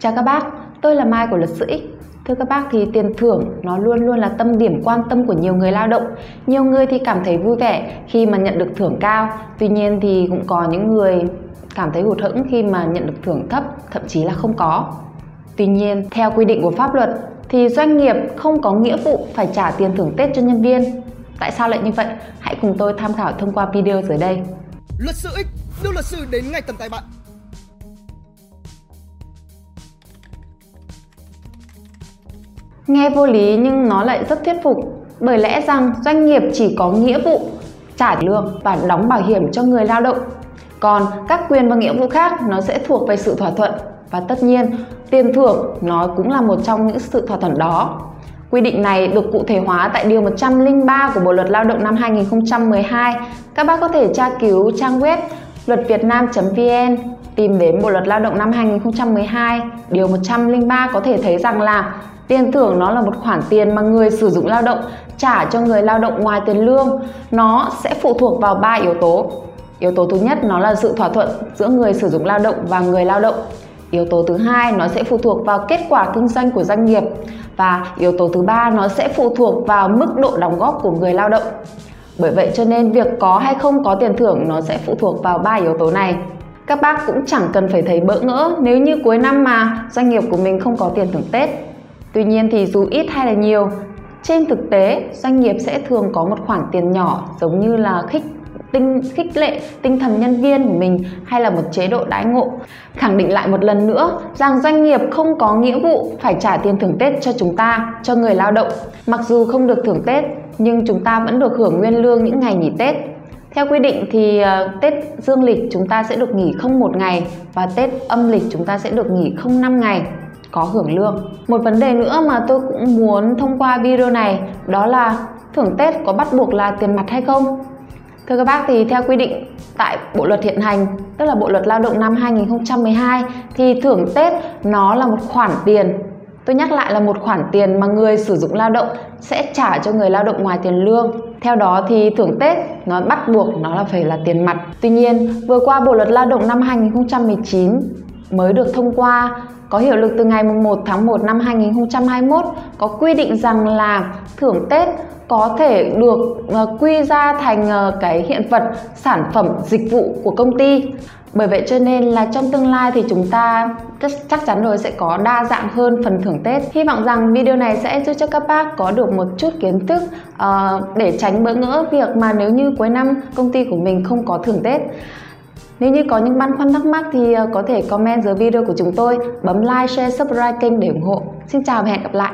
Chào các bác, tôi là Mai của Luật sư Thưa các bác thì tiền thưởng nó luôn luôn là tâm điểm quan tâm của nhiều người lao động. Nhiều người thì cảm thấy vui vẻ khi mà nhận được thưởng cao, tuy nhiên thì cũng có những người cảm thấy hụt hẫng khi mà nhận được thưởng thấp, thậm chí là không có. Tuy nhiên, theo quy định của pháp luật thì doanh nghiệp không có nghĩa vụ phải trả tiền thưởng Tết cho nhân viên. Tại sao lại như vậy? Hãy cùng tôi tham khảo thông qua video dưới đây. Luật sư X đưa luật sư đến ngay tầm tay bạn. Nghe vô lý nhưng nó lại rất thuyết phục bởi lẽ rằng doanh nghiệp chỉ có nghĩa vụ trả lương và đóng bảo hiểm cho người lao động. Còn các quyền và nghĩa vụ khác, nó sẽ thuộc về sự thỏa thuận và tất nhiên, tiền thưởng nó cũng là một trong những sự thỏa thuận đó. Quy định này được cụ thể hóa tại Điều 103 của Bộ Luật Lao động năm 2012. Các bác có thể tra cứu trang web luatvietnam.vn tìm đến Bộ Luật Lao động năm 2012, Điều 103 có thể thấy rằng là Tiền thưởng nó là một khoản tiền mà người sử dụng lao động trả cho người lao động ngoài tiền lương. Nó sẽ phụ thuộc vào ba yếu tố. Yếu tố thứ nhất nó là sự thỏa thuận giữa người sử dụng lao động và người lao động. Yếu tố thứ hai nó sẽ phụ thuộc vào kết quả kinh doanh của doanh nghiệp và yếu tố thứ ba nó sẽ phụ thuộc vào mức độ đóng góp của người lao động. Bởi vậy cho nên việc có hay không có tiền thưởng nó sẽ phụ thuộc vào ba yếu tố này. Các bác cũng chẳng cần phải thấy bỡ ngỡ nếu như cuối năm mà doanh nghiệp của mình không có tiền thưởng Tết Tuy nhiên thì dù ít hay là nhiều, trên thực tế doanh nghiệp sẽ thường có một khoản tiền nhỏ giống như là khích tinh khích lệ tinh thần nhân viên của mình hay là một chế độ đãi ngộ khẳng định lại một lần nữa rằng doanh nghiệp không có nghĩa vụ phải trả tiền thưởng tết cho chúng ta cho người lao động mặc dù không được thưởng tết nhưng chúng ta vẫn được hưởng nguyên lương những ngày nghỉ tết theo quy định thì uh, Tết dương lịch chúng ta sẽ được nghỉ không một ngày và Tết âm lịch chúng ta sẽ được nghỉ không 5 ngày có hưởng lương. Một vấn đề nữa mà tôi cũng muốn thông qua video này đó là thưởng Tết có bắt buộc là tiền mặt hay không? Thưa các bác thì theo quy định tại Bộ luật hiện hành, tức là Bộ luật Lao động năm 2012 thì thưởng Tết nó là một khoản tiền. Tôi nhắc lại là một khoản tiền mà người sử dụng lao động sẽ trả cho người lao động ngoài tiền lương. Theo đó thì thưởng Tết nó bắt buộc nó là phải là tiền mặt. Tuy nhiên, vừa qua Bộ luật Lao động năm 2019 mới được thông qua có hiệu lực từ ngày 1 tháng 1 năm 2021 có quy định rằng là thưởng Tết có thể được ờ, quy ra thành ờ, cái hiện vật sản phẩm dịch vụ của công ty bởi vậy cho nên là trong tương lai thì chúng ta chắc chắn rồi sẽ có đa dạng hơn phần thưởng Tết. Hy vọng rằng video này sẽ giúp cho các bác có được một chút kiến thức uh, để tránh bỡ ngỡ việc mà nếu như cuối năm công ty của mình không có thưởng Tết. Nếu như có những băn khoăn thắc mắc thì ờ, có thể comment dưới video của chúng tôi, bấm like, share, subscribe kênh để ủng hộ. Xin chào và hẹn gặp lại!